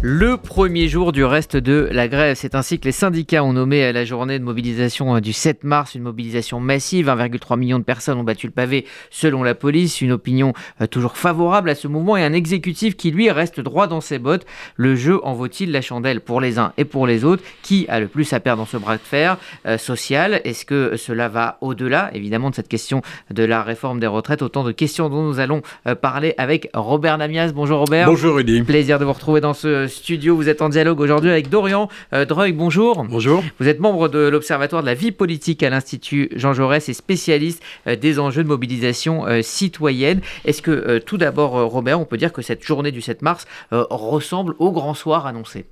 Le premier jour du reste de la grève, c'est ainsi que les syndicats ont nommé la journée de mobilisation euh, du 7 mars une mobilisation massive. 1,3 million de personnes ont battu le pavé selon la police. Une opinion euh, toujours favorable à ce mouvement et un exécutif qui lui reste droit dans ses bottes. Le jeu en vaut-il la chandelle pour les uns et pour les autres? Qui a le plus à perdre dans ce bras de fer euh, social? Est-ce que cela va au-delà évidemment de cette question de la réforme des retraites? Autant de questions dont nous allons parler avec Robert Namias. Bonjour Robert. Bonjour Rudy. Plaisir de vous retrouver dans ce studio. Vous êtes en dialogue aujourd'hui avec Dorian euh, Dreuil. Bonjour. Bonjour. Vous êtes membre de l'Observatoire de la vie politique à l'Institut Jean Jaurès et spécialiste euh, des enjeux de mobilisation euh, citoyenne. Est-ce que tout d'abord, Robert, on peut dire que cette journée du 7 mars ressemble au grand soir annoncé?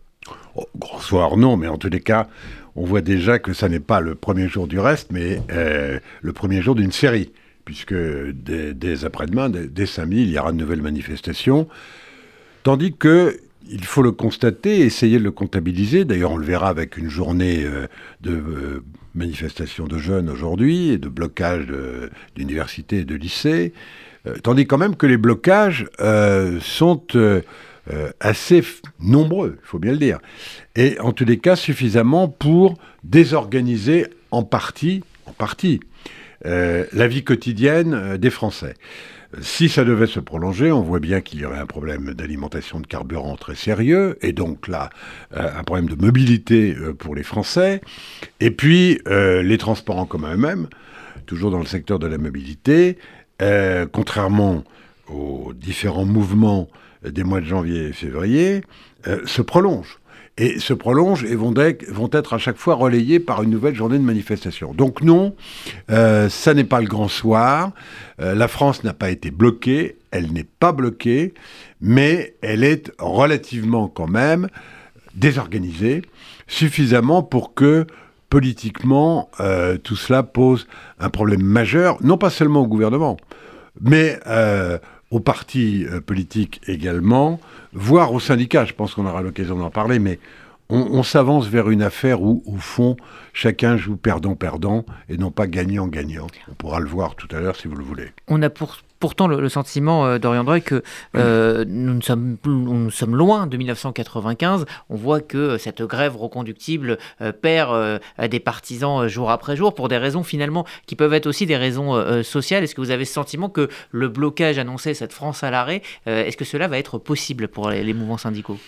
Oh, Grand soir, non, mais en tous les cas, on voit déjà que ça n'est pas le premier jour du reste, mais le premier jour d'une série puisque dès, après-demain, dès, dès samedi, il y aura une nouvelle manifestation. Tandis que il faut le constater, essayer de le comptabiliser. D'ailleurs, on le verra avec une journée euh, de euh, manifestation de jeunes aujourd'hui et de blocage d'universités et de lycées. Euh, tandis quand même que les blocages sont assez nombreux, il faut bien le dire. Et en tous les cas, suffisamment pour désorganiser en partie, en partie, la vie quotidienne des Français. Si ça devait se prolonger, on voit bien qu'il y aurait un problème d'alimentation de carburant très sérieux, et donc là, euh, un problème de mobilité euh, pour les Français, et puis euh, les transports en commun eux-mêmes, toujours dans le secteur de la mobilité, contrairement aux différents mouvements des mois de janvier et février, se prolongent et se prolongent et vont, être à chaque fois relayés par une nouvelle journée de manifestation. Donc non, euh, ça n'est pas le grand soir. Euh, la France n'a pas été bloquée, elle n'est pas bloquée, mais elle est relativement quand même désorganisée, suffisamment pour que politiquement euh, tout cela pose un problème majeur, non pas seulement au gouvernement, mais aux partis politiques également, voire aux syndicats. Je pense qu'on aura l'occasion d'en parler, mais on, s'avance vers une affaire où, au fond, chacun joue perdant-perdant et non pas gagnant-gagnant. On pourra le voir tout à l'heure si vous le voulez. On a pourtant le, sentiment, euh, Dorian Drey, que euh, nous, sommes, nous, sommes, loin de 1995. On voit que cette grève reconductible euh, perd des partisans jour après jour pour des raisons finalement qui peuvent être aussi des raisons sociales. Est-ce que vous avez ce sentiment que le blocage annoncé, cette France à l'arrêt, est-ce que cela va être possible pour les mouvements syndicaux?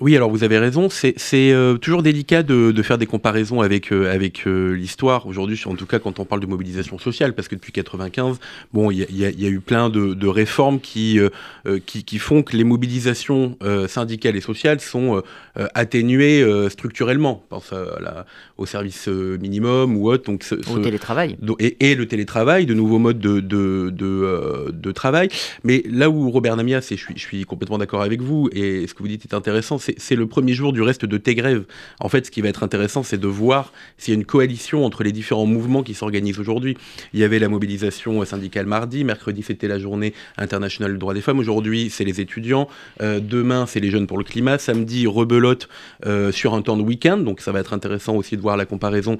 Oui, alors vous avez raison. C'est euh, toujours délicat de, faire des comparaisons avec, euh, avec euh, l'histoire aujourd'hui, en tout cas quand on parle de mobilisation sociale, parce que depuis 95, bon, il y, a eu plein de, réformes qui, qui, font que les mobilisations syndicales et sociales sont atténuées structurellement. Pense à au service minimum ou autre. Donc au télétravail. Et, le télétravail, de nouveaux modes de, de, de, travail. Mais là où Robert Namias, et je suis, je suis complètement d'accord avec vous, et ce que vous dites est intéressant, c'est le premier jour du reste de tes grèves. En fait, ce qui va être intéressant, c'est de voir s'il y a une coalition entre les différents mouvements qui s'organisent aujourd'hui. Il y avait la mobilisation syndicale mardi, mercredi c'était la journée internationale du droit des femmes, aujourd'hui c'est les étudiants, euh, demain c'est les jeunes pour le climat, samedi rebelote euh, sur un temps de week-end, donc ça va être intéressant aussi de voir la comparaison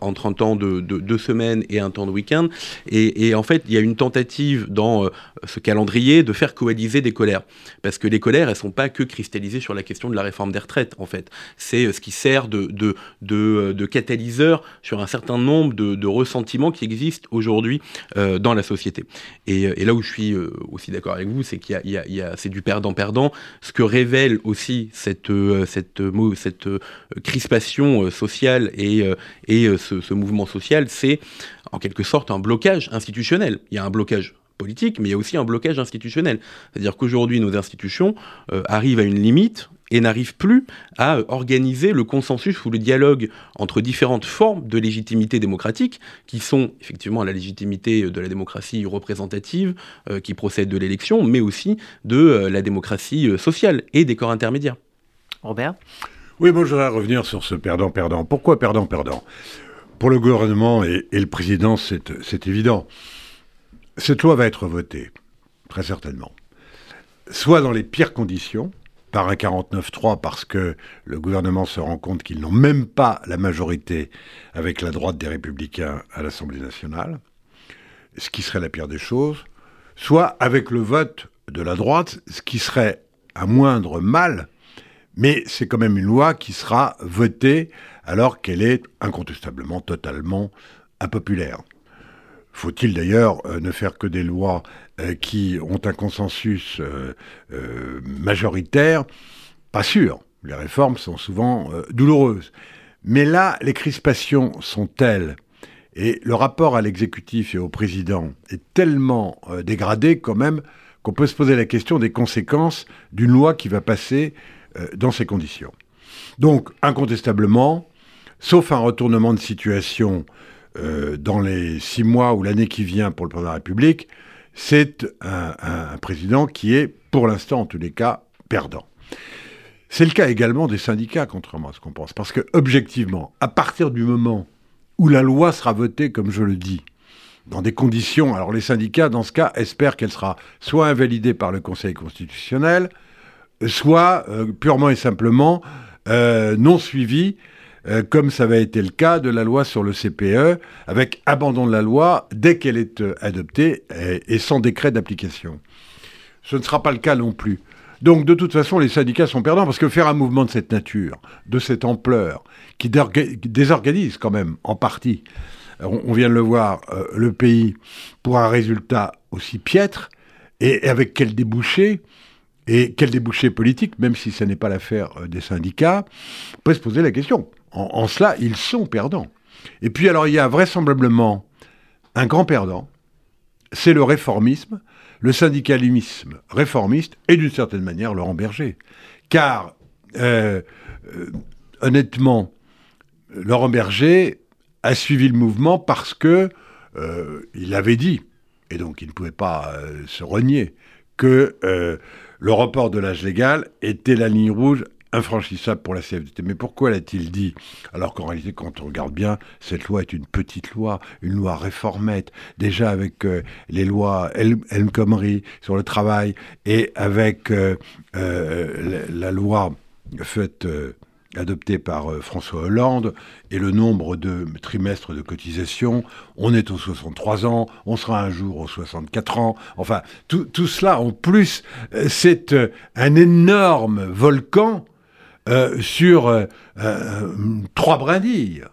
entre un temps de, deux semaines et un temps de week-end. Et, en fait, il y a une tentative dans euh, ce calendrier de faire coaliser des colères, parce que les colères, elles sont pas que cristallisées sur la question de la réforme des retraites, en fait. C'est euh, ce qui sert de, de, euh, catalyseur sur un certain nombre de, ressentiments qui existent aujourd'hui euh, dans la société. Et, là où je suis aussi d'accord avec vous, c'est qu'il y a, a, c'est du perdant-perdant. Ce que révèle aussi cette, cette, cette crispation sociale et, ce mouvement social, c'est en quelque sorte un blocage institutionnel. Il y a un blocage politique, mais il y a aussi un blocage institutionnel. C'est-à-dire qu'aujourd'hui, nos institutions arrivent à une limite et n'arrive plus à organiser le consensus ou le dialogue entre différentes formes de légitimité démocratique, qui sont effectivement la légitimité de la démocratie représentative, euh, qui procède de l'élection, mais aussi de euh, la démocratie euh, sociale et des corps intermédiaires. Robert? Oui, moi je voudrais revenir sur ce perdant-perdant. Pourquoi perdant-perdant Pour le gouvernement et, et le président, c'est évident. Cette loi va être votée, très certainement. Soit dans les pires conditions, par un 49-3 parce que le gouvernement se rend compte qu'ils n'ont même pas la majorité avec la droite des républicains à l'Assemblée nationale, ce qui serait la pire des choses, soit avec le vote de la droite, ce qui serait un moindre mal, Mais c'est quand même une loi qui sera votée alors qu'elle est incontestablement totalement impopulaire. Faut-il d'ailleurs euh, ne faire que des lois euh, qui ont un consensus euh, majoritaire? Pas sûr. Les réformes sont souvent douloureuses. Mais là, les crispations sont telles et le rapport à l'exécutif et au président est tellement dégradé quand même qu'on peut se poser la question des conséquences d'une loi qui va passer dans ces conditions. Donc, incontestablement, sauf un retournement de situation euh, dans les six mois ou l'année qui vient pour le président de la République, c'est un, président qui est, pour l'instant en tous les cas, perdant. C'est le cas également des syndicats, contrairement à ce qu'on pense. Parce que, objectivement, à partir du moment où la loi sera votée, comme je le dis, dans des conditions, alors les syndicats, dans ce cas, espèrent qu'elle sera soit invalidée par le Conseil constitutionnel, soit euh, purement et simplement euh, non suivie euh, comme ça avait été le cas de la loi sur le CPE, avec abandon de la loi dès qu'elle est euh, adoptée et, sans décret d'application. Ce ne sera pas le cas non plus. Donc de toute façon, les syndicats sont perdants parce que faire un mouvement de cette nature, de cette ampleur, qui désorganise quand même en partie, on, vient de le voir, euh, le pays pour un résultat aussi piètre, et, avec quel débouché, et quel débouché politique, même si ce n'est pas l'affaire des syndicats, peut se poser la question. En, cela, ils sont perdants. Et puis alors, il y a vraisemblablement un grand perdant, c'est le réformisme, le syndicalisme réformiste et d'une certaine manière Laurent Berger. Car, euh, euh, honnêtement, Laurent Berger a suivi le mouvement parce que euh, il avait dit, et donc il ne pouvait pas se renier, que le report de l'âge légal était la ligne rouge infranchissable pour la CFDT. Mais pourquoi l'a-t-il dit Alors qu'en réalité, quand on regarde bien, cette loi est une petite loi, une loi réformette, déjà avec euh, les lois El, El sur le travail et avec euh, euh, la, loi faite adoptée par François Hollande et le nombre de trimestres de cotisation. On est aux 63 ans, on sera un jour aux 64 ans. Enfin, tout, tout cela, en plus, c'est un énorme volcan euh, sur euh, euh, trois brindilles.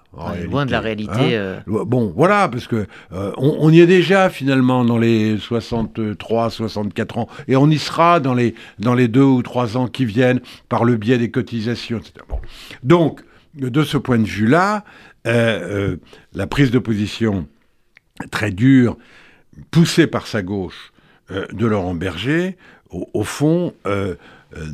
loin de la réalité. Hein. Bon, voilà, parce que on, y est déjà finalement dans les 63, 64 ans, et on y sera dans les, dans les deux ou trois ans qui viennent par le biais des cotisations, etc. Donc, de ce point de vue-là, la prise de position très dure, poussée par sa gauche de Laurent Berger, au fond,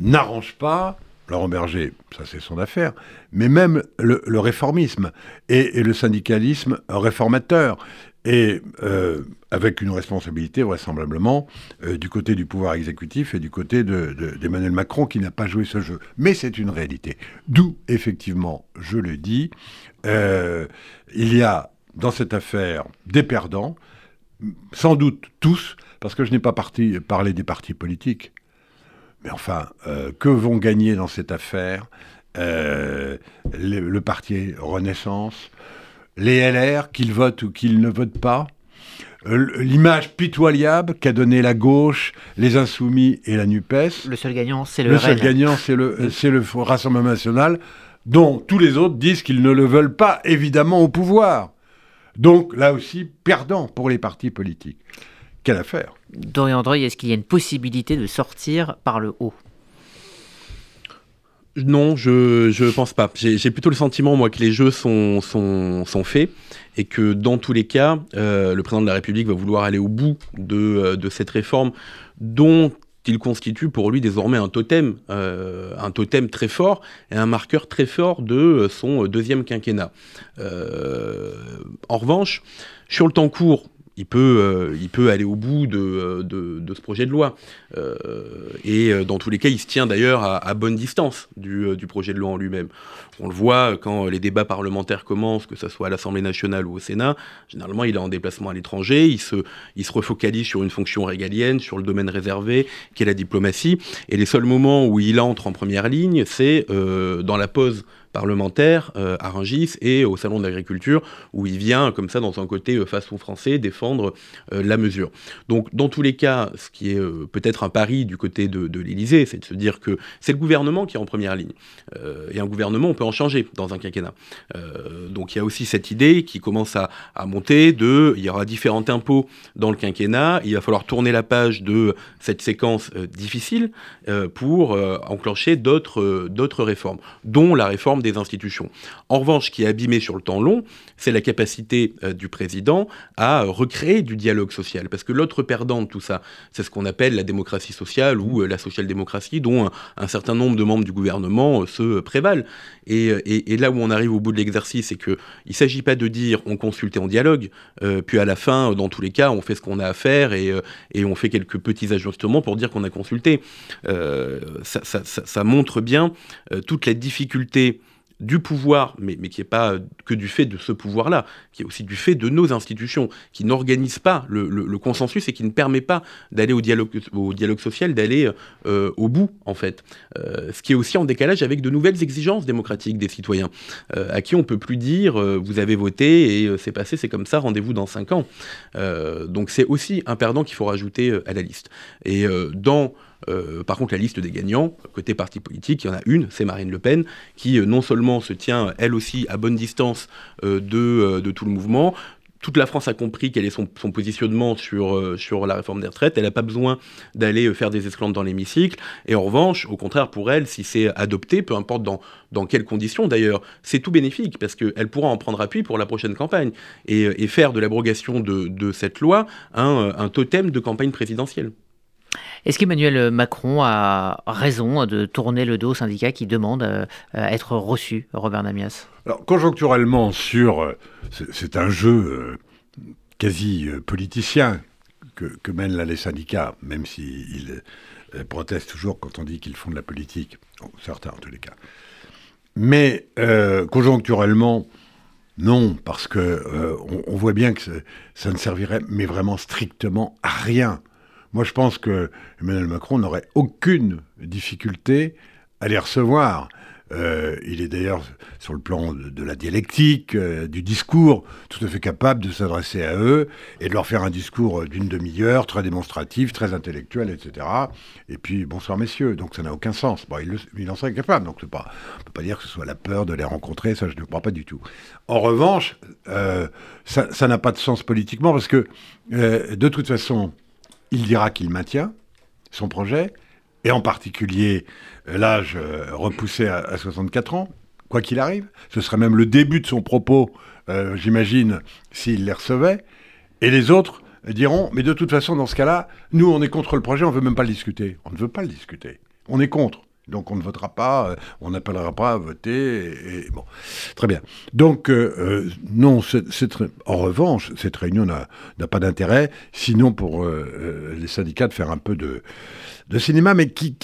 n'arrange pas Laurent Berger, ça c'est son affaire, mais même le, réformisme et, le syndicalisme réformateur, et euh, avec une responsabilité vraisemblablement euh, du côté du pouvoir exécutif et du côté d'Emmanuel Macron qui n'a pas joué ce jeu. Mais c'est une réalité. D'où, effectivement, je le dis, euh, il y a dans cette affaire des perdants, sans doute tous, parce que je n'ai pas parlé des partis politiques. Mais enfin, euh, que vont gagner dans cette affaire euh, le, parti Renaissance, les LR, qu'ils votent ou qu'ils ne votent pas euh, L'image pitoyable qu'a donnée la gauche, les Insoumis et la NUPES. Le seul gagnant, c'est le Le seul gagnant, c'est le, le Rassemblement national, dont tous les autres disent qu'ils ne le veulent pas, évidemment, au pouvoir. Donc, là aussi, perdant pour les partis politiques. Quelle affaire? Dorian Andreuil, est-ce qu'il y a une possibilité de sortir par le haut? Non, je ne pense pas. J'ai plutôt le sentiment, moi, que les jeux sont, sont, sont faits et que dans tous les cas, euh, le président de la République va vouloir aller au bout de, euh, de cette réforme dont il constitue pour lui désormais un totem, euh, un totem très fort et un marqueur très fort de son deuxième quinquennat. en revanche, sur le temps court, il peut, euh, il peut aller au bout de, euh, ce projet de loi. Euh, et dans tous les cas, il se tient d'ailleurs à, bonne distance du, projet de loi en lui-même. On le voit quand les débats parlementaires commencent, que ce soit à l'Assemblée nationale ou au Sénat, généralement il est en déplacement à l'étranger, il se, il se refocalise sur une fonction régalienne, sur le domaine réservé, qui est la diplomatie. Et les seuls moments où il entre en première ligne, c'est dans la pause parlementaire à Rungis et au Salon de l'Agriculture, où il vient, comme ça, dans un côté façon français, défendre la mesure. Donc, dans tous les cas, ce qui est peut-être un pari du côté de, de l'Élysée, c'est de se dire que c'est le gouvernement qui est en première ligne. et un gouvernement, on peut en changer dans un quinquennat. donc, il y a aussi cette idée qui commence à, monter de, il y aura différents impôts dans le quinquennat, il va falloir tourner la page de cette séquence euh, difficile euh, pour euh, enclencher d'autres réformes, dont la réforme des institutions. En revanche, ce qui est abîmé sur le temps long, c'est la capacité du président à recréer du dialogue social. Parce que l'autre perdant de tout ça, c'est ce qu'on appelle la démocratie sociale ou la social-démocratie, dont un, certain nombre de membres du gouvernement se prévalent. Et, là où on arrive au bout de l'exercice, c'est qu'il ne s'agit pas de dire on consulte et on dialogue, puis à la fin, dans tous les cas, on fait ce qu'on a à faire et, et on fait quelques petits ajustements pour dire qu'on a consulté. Euh, ça, montre bien euh, toute la difficulté du pouvoir, mais, qui n'est pas que du fait de ce pouvoir-là, qui est aussi du fait de nos institutions, qui n'organisent pas le, consensus et qui ne permet pas d'aller au dialogue, social, d'aller euh, au bout, en fait. ce qui est aussi en décalage avec de nouvelles exigences démocratiques des citoyens, à qui on peut plus dire vous avez voté et c'est passé, c'est comme ça, rendez-vous dans cinq ans. donc c'est aussi un perdant qu'il faut rajouter à la liste. Et dans euh, par contre, la liste des gagnants, côté parti politique, il y en a une, c'est Marine Le Pen, qui euh, non seulement se tient, elle aussi, à bonne distance euh, de, tout le mouvement, toute la France a compris quel est son, positionnement sur, la réforme des retraites. Elle n'a pas besoin d'aller faire des esclandres dans l'hémicycle. Et en revanche, au contraire, pour elle, si c'est adopté, peu importe dans, quelles conditions d'ailleurs, c'est tout bénéfique parce qu'elle pourra en prendre appui pour la prochaine campagne et, faire de l'abrogation de, cette loi un totem de campagne présidentielle. Est-ce qu'Emmanuel Macron a raison de tourner le dos aux syndicats qui demandent euh, à être reçus, Robert Namias? Alors, conjoncturellement, sur. Euh, c'est un jeu euh, quasi politicien que, mènent là les syndicats, même s'ils protestent toujours quand on dit qu'ils font de la politique. certains, en tous les cas. Mais conjoncturellement, non, parce que on, voit bien que ça ne servirait, mais vraiment strictement à rien moi, je pense que Emmanuel Macron n'aurait aucune difficulté à les recevoir. Euh, il est d'ailleurs, sur le plan de, la dialectique, euh, du discours, tout à fait capable de s'adresser à eux et de leur faire un discours d'une demi-heure, très démonstratif, très intellectuel, etc. Et puis, bonsoir messieurs. Donc, ça n'a aucun sens. Bon, il, en serait capable. Donc, pas, on ne peut pas dire que ce soit la peur de les rencontrer. Ça, je ne crois pas du tout. En revanche, euh, ça n'a pas de sens politiquement parce que, de toute façon, il dira qu'il maintient son projet, et en particulier euh, l'âge euh, repoussé à, 64 ans, quoi qu'il arrive. Ce serait même le début de son propos, euh, j'imagine, s'il les recevait. Et les autres diront, mais de toute façon, dans ce cas-là, nous, on est contre le projet, on ne veut même pas le discuter. On ne veut pas le discuter. On est contre. Donc on ne votera pas, euh, on n'appellera pas à voter. Bon, très bien. Donc euh, euh, non, en revanche, cette réunion n'a pas d'intérêt, sinon pour les syndicats de faire un peu de, cinéma, mais qui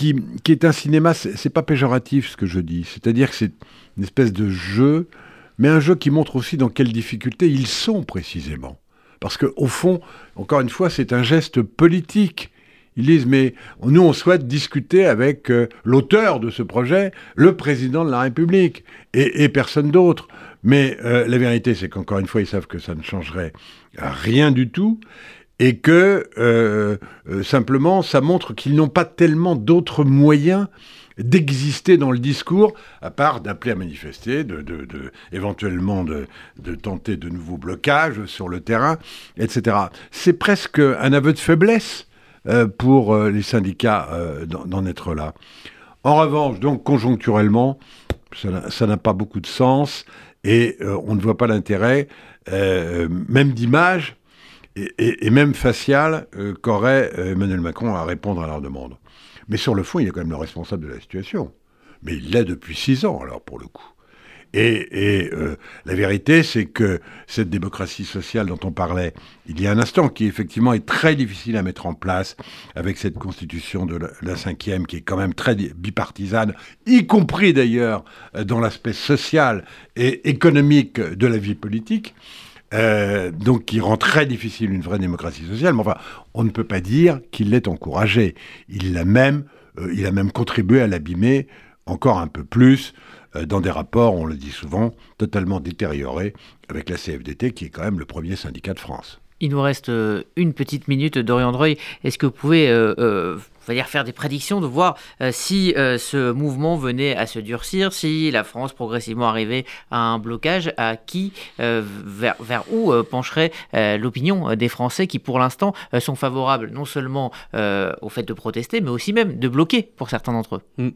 est un cinéma, c'est pas péjoratif ce que je dis. C'est-à-dire que c'est une espèce de jeu, mais un jeu qui montre aussi dans quelles difficultés ils sont précisément. Parce qu'au fond, encore une fois, c'est un geste politique ils disent, mais nous, on souhaite discuter avec euh, l'auteur de ce projet, le président de la République, et, personne d'autre. Mais euh, la vérité, c'est qu'encore une fois, ils savent que ça ne changerait rien du tout, et que euh, simplement, ça montre qu'ils n'ont pas tellement d'autres moyens d'exister dans le discours, à part d'appeler à manifester, de, éventuellement de, tenter de nouveaux blocages sur le terrain, etc. C'est presque un aveu de faiblesse pour euh, les syndicats euh, d'en être là. En revanche, donc conjoncturellement, ça n'a pas beaucoup de sens et on ne voit pas l'intérêt, même d'image et, même facial, qu'aurait Emmanuel Macron à répondre à leur demande. Mais sur le fond, il est quand même le responsable de la situation. Mais il l'est depuis six ans, alors, pour le coup. Et, euh, la vérité, c'est que cette démocratie sociale dont on parlait il y a un instant, qui effectivement est très difficile à mettre en place avec cette constitution de la, cinquième, qui est quand même très bipartisane, y compris d'ailleurs euh, dans l'aspect social et économique de la vie politique, euh, donc qui rend très difficile une vraie démocratie sociale. Mais enfin, on ne peut pas dire qu'il l'ait encouragé. Il l'a même, il a même contribué à l'abîmer encore un peu plus dans des rapports, on le dit souvent, totalement détériorés avec la CFDT, qui est quand même le premier syndicat de France. Il nous reste une petite minute, Dorian Droy. Est-ce que vous pouvez dire faire des prédictions, de voir euh, si euh, ce mouvement venait à se durcir, si la France progressivement arrivait à un blocage, à qui, euh, vers, vers, où pencherait l'opinion des Français qui pour l'instant sont favorables non seulement au fait de protester, mais aussi même de bloquer pour certains d'entre eux? Mm.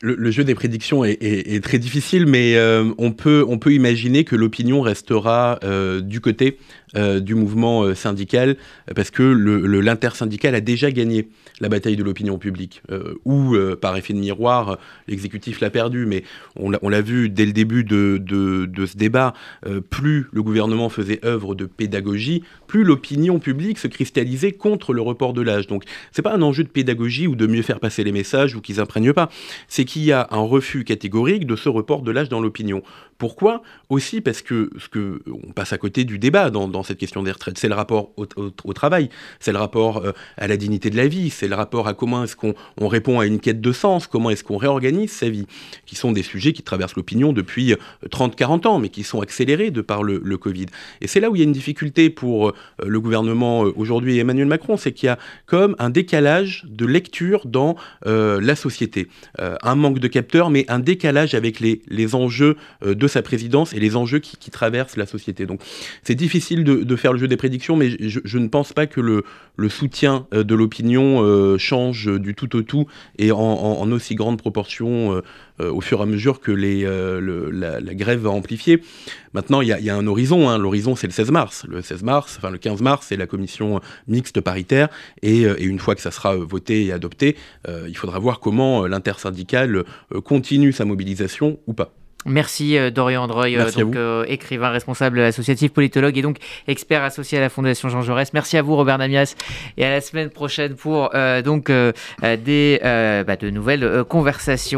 Le, jeu des prédictions est, très difficile, mais on, peut, on peut imaginer que l'opinion restera du côté euh, du mouvement euh, syndical, parce que l'intersyndical a déjà gagné la bataille de l'opinion publique, euh, ou par effet de miroir, l'exécutif l'a perdu, mais on l'a vu dès le début de, ce débat, plus le gouvernement faisait œuvre de pédagogie, plus l'opinion publique se cristallisait contre le report de l'âge. Donc c'est pas un enjeu de pédagogie ou de mieux faire passer les messages ou qu'ils imprègnent pas, c'est qu'il y a un refus catégorique de ce report de l'âge dans l'opinion. Pourquoi Aussi parce que, ce que on passe à côté du débat dans cette question des retraites. C'est le rapport au, travail, c'est le rapport euh, à la dignité de la vie, c'est le rapport à comment est-ce qu'on répond à une quête de sens, comment est-ce qu'on réorganise sa vie, qui sont des sujets qui traversent l'opinion depuis 30-40 euh, ans, mais qui sont accélérés de par le, Covid. Et c'est là où il y a une difficulté pour euh, le gouvernement aujourd'hui et Emmanuel Macron, c'est qu'il y a comme un décalage de lecture dans la société. un manque de capteurs, mais un décalage avec les, les enjeux de sa présidence et les enjeux qui, traversent la société. Donc c'est difficile de, faire le jeu des prédictions, mais je, ne pense pas que le, soutien euh, de l'opinion euh, change du tout au tout et en, aussi grande proportion euh, au fur et à mesure que les, la, grève va amplifier. Maintenant, il y, a un horizon. Hein. L'horizon, c'est le 16 mars. Le 16 mars, enfin le 15 mars, c'est la commission mixte paritaire. Et, une fois que ça sera voté et adopté, il faudra voir comment l'intersyndicale continue sa mobilisation ou pas. Merci euh, Dorian Androy, euh, donc, euh, écrivain responsable associatif, politologue et donc expert associé à la Fondation Jean Jaurès. Merci à vous Robert Namias et à la semaine prochaine pour donc des, bah, de nouvelles conversations.